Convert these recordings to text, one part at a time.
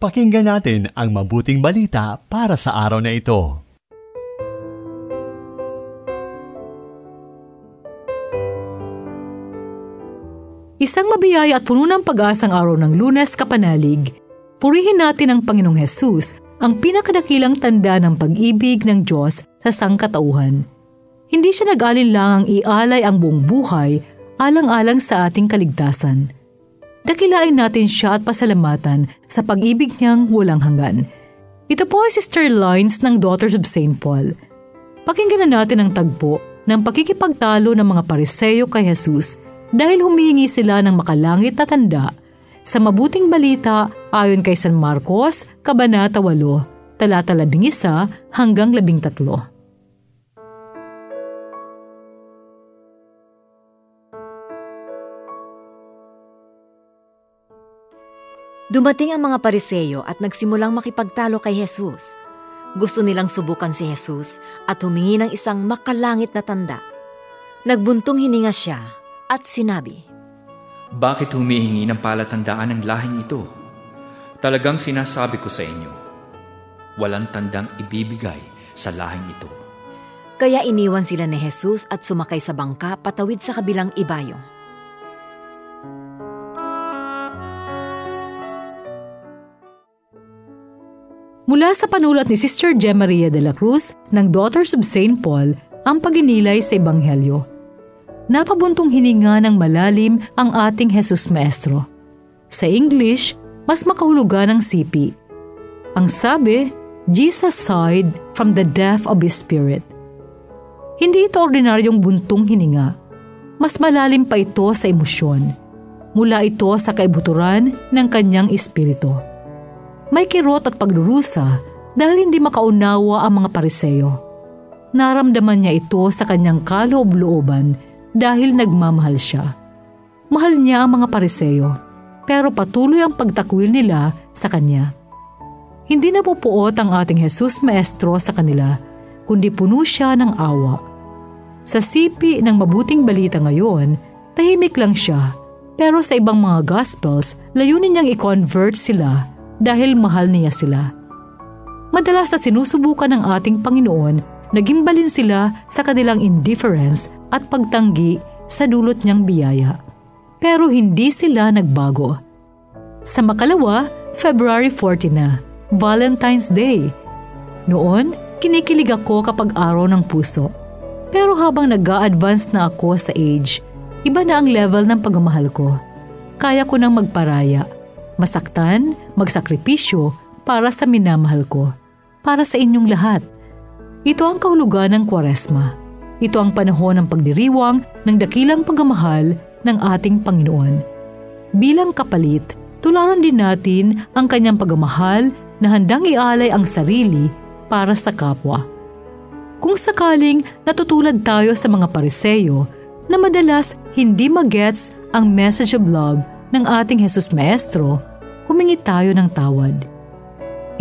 Pakinggan natin ang mabuting balita para sa araw na ito. Isang mabiyaya at puno ng pag-asang araw ng lunes kapanalig. Purihin natin ang Panginoong Hesus, ang pinakadakilang tanda ng pag-ibig ng Diyos sa sangkatauhan. Hindi siya nag-alinlangang ialay ang buong buhay alang-alang sa ating kaligtasan Dakilain natin siya at pasalamatan sa pag-ibig niyang walang hanggan. Ito po ay Sister Lines ng Daughters of St. Paul. Pakinggan na natin ang tagpo ng pakikipagtalo ng mga pariseyo kay Jesus dahil humihingi sila ng makalangit na tanda sa mabuting balita ayon kay San Marcos, Kabanata 8, talata 11 hanggang 13. Dumating ang mga pariseyo at nagsimulang makipagtalo kay Jesus. Gusto nilang subukan si Jesus at humingi ng isang makalangit na tanda. Nagbuntong hininga siya at sinabi, Bakit humihingi ng palatandaan ng lahing ito? Talagang sinasabi ko sa inyo, walang tandang ibibigay sa lahing ito. Kaya iniwan sila ni Jesus at sumakay sa bangka patawid sa kabilang ibayo. Mula sa panulat ni Sister Gemma Maria de la Cruz ng Daughters of St. Paul ang paginilay sa Ebanghelyo. Napabuntong hininga ng malalim ang ating Jesus Maestro. Sa English, mas makahulugan ng sipi. Ang sabi, Jesus sighed from the depth of His Spirit. Hindi ito ordinaryong buntong hininga. Mas malalim pa ito sa emosyon. Mula ito sa kaibuturan ng kanyang espiritu. May kirot at pagdurusa dahil hindi makaunawa ang mga pariseyo. Naramdaman niya ito sa kanyang kaloob-looban dahil nagmamahal siya. Mahal niya ang mga pariseyo, pero patuloy ang pagtakwil nila sa kanya. Hindi na pupuot ang ating Jesus Maestro sa kanila, kundi puno siya ng awa. Sa sipi ng mabuting balita ngayon, tahimik lang siya, pero sa ibang mga Gospels, layunin niyang i-convert sila dahil mahal niya sila. Madalas na sinusubukan ng ating Panginoon na gimbalin sila sa kanilang indifference at pagtanggi sa dulot niyang biyaya. Pero hindi sila nagbago. Sa makalawa, February 40 na, Valentine's Day. Noon, kinikilig ako kapag araw ng puso. Pero habang nag advance na ako sa age, iba na ang level ng pagmamahal ko. Kaya ko nang magparaya masaktan, magsakripisyo para sa minamahal ko, para sa inyong lahat. Ito ang kahulugan ng kwaresma. Ito ang panahon ng pagdiriwang ng dakilang pagmamahal ng ating Panginoon. Bilang kapalit, tularan din natin ang kanyang pagmamahal na handang ialay ang sarili para sa kapwa. Kung sakaling natutulad tayo sa mga pariseyo na madalas hindi magets ang message of love ng ating Jesus Maestro, humingi tayo ng tawad.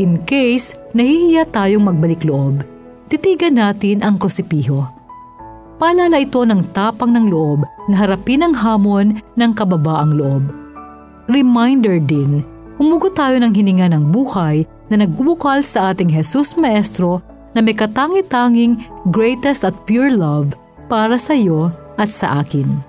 In case nahihiya tayong magbalik loob, titigan natin ang krosipiho. Paalala ito ng tapang ng loob na harapin ang hamon ng kababaang loob. Reminder din, humugot tayo ng hininga ng buhay na nagbubukal sa ating Jesus Maestro na may katangi-tanging greatest at pure love para sa iyo at sa akin.